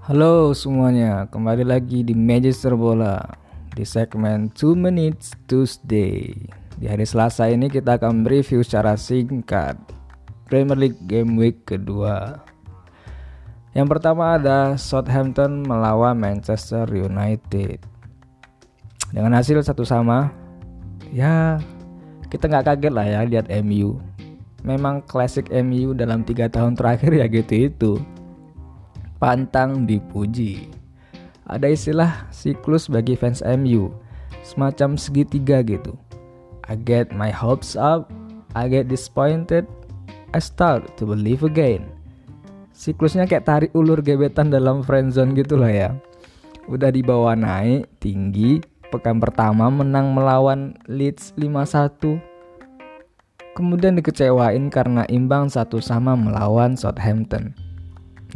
Halo semuanya, kembali lagi di Magister Bola di segmen 2 Minutes Tuesday. Di hari Selasa ini kita akan mereview secara singkat Premier League Game Week kedua. Yang pertama ada Southampton melawan Manchester United. Dengan hasil satu sama, ya kita nggak kaget lah ya lihat MU. Memang klasik MU dalam tiga tahun terakhir ya gitu itu pantang dipuji. Ada istilah siklus bagi fans MU, semacam segitiga gitu. I get my hopes up, I get disappointed, I start to believe again. Siklusnya kayak tarik ulur gebetan dalam friendzone gitu lah ya. Udah dibawa naik tinggi, pekan pertama menang melawan Leeds 5-1. Kemudian dikecewain karena imbang satu sama melawan Southampton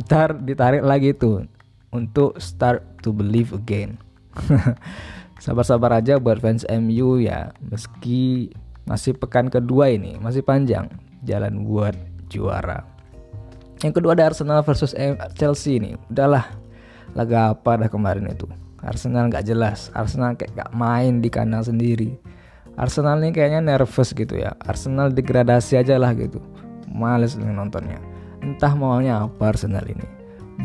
ntar ditarik lagi tuh untuk start to believe again. Sabar-sabar aja buat fans MU ya meski masih pekan kedua ini masih panjang jalan buat juara. Yang kedua ada Arsenal versus Chelsea ini. Udahlah laga apa dah kemarin itu? Arsenal nggak jelas Arsenal kayak gak main di kandang sendiri. Arsenal ini kayaknya nervous gitu ya Arsenal degradasi aja lah gitu. Males nontonnya entah maunya apa Arsenal ini.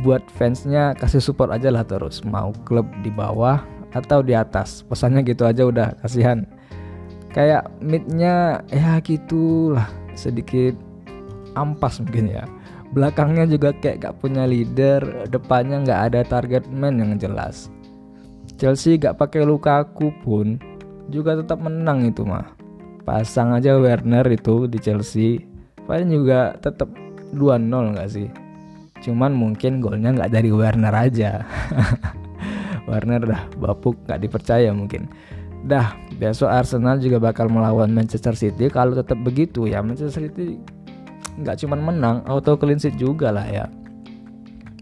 Buat fansnya kasih support aja lah terus. Mau klub di bawah atau di atas. Pesannya gitu aja udah kasihan. Kayak midnya ya gitulah. Sedikit ampas mungkin ya. Belakangnya juga kayak gak punya leader. Depannya nggak ada target man yang jelas. Chelsea gak pakai Lukaku pun juga tetap menang itu mah. Pasang aja Werner itu di Chelsea. Paling juga tetap 2-0 gak sih? Cuman mungkin golnya nggak dari Werner aja. Werner dah bapuk nggak dipercaya mungkin. Dah besok Arsenal juga bakal melawan Manchester City. Kalau tetap begitu ya Manchester City nggak cuman menang, auto clean sheet juga lah ya.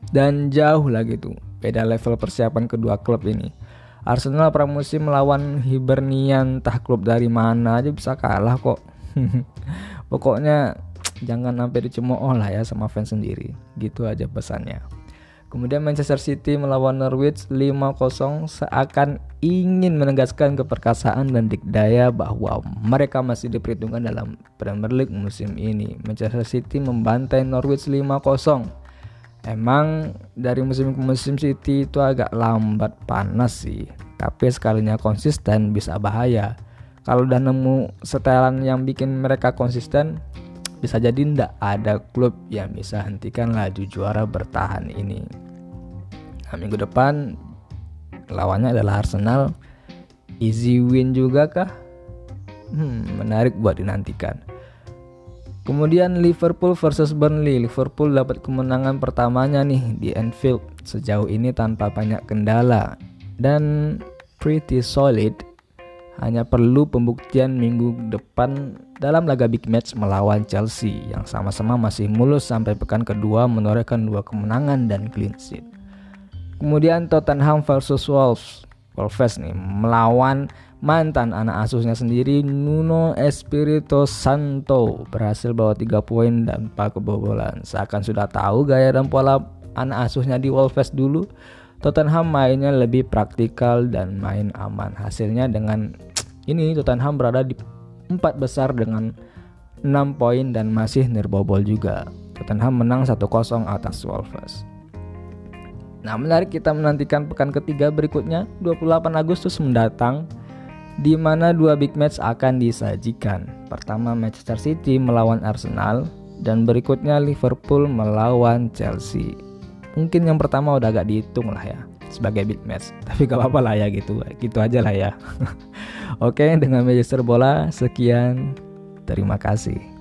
Dan jauh lah gitu beda level persiapan kedua klub ini. Arsenal pramusim melawan Hibernian entah klub dari mana aja bisa kalah kok. Pokoknya jangan sampai dicemooh lah ya sama fans sendiri gitu aja pesannya Kemudian Manchester City melawan Norwich 5-0 seakan ingin menegaskan keperkasaan dan dikdaya bahwa mereka masih diperhitungkan dalam Premier League musim ini. Manchester City membantai Norwich 5-0. Emang dari musim ke musim City itu agak lambat panas sih, tapi sekalinya konsisten bisa bahaya. Kalau udah nemu setelan yang bikin mereka konsisten, bisa jadi tidak ada klub yang bisa hentikan laju juara bertahan ini. Nah, minggu depan lawannya adalah Arsenal. Easy win juga kah? Hmm, menarik buat dinantikan. Kemudian Liverpool versus Burnley. Liverpool dapat kemenangan pertamanya nih di Anfield sejauh ini tanpa banyak kendala dan pretty solid. Hanya perlu pembuktian minggu depan dalam laga big match melawan Chelsea yang sama-sama masih mulus sampai pekan kedua menorehkan dua kemenangan dan clean sheet. Kemudian Tottenham versus Wolves. Wolves nih melawan mantan anak asuhnya sendiri Nuno Espirito Santo berhasil bawa 3 poin dan 4 kebobolan. Seakan sudah tahu gaya dan pola anak asuhnya di Wolves dulu, Tottenham mainnya lebih praktikal dan main aman. Hasilnya dengan ini Tottenham berada di empat besar dengan 6 poin dan masih nirbobol juga. Tottenham menang 1-0 atas Wolves. Nah, menarik kita menantikan pekan ketiga berikutnya 28 Agustus mendatang di mana dua big match akan disajikan. Pertama Manchester City melawan Arsenal dan berikutnya Liverpool melawan Chelsea. Mungkin yang pertama udah agak dihitung lah ya sebagai big match. Tapi gak apa-apa lah ya gitu. Gitu aja lah ya. Oke, dengan Magister Bola sekian. Terima kasih.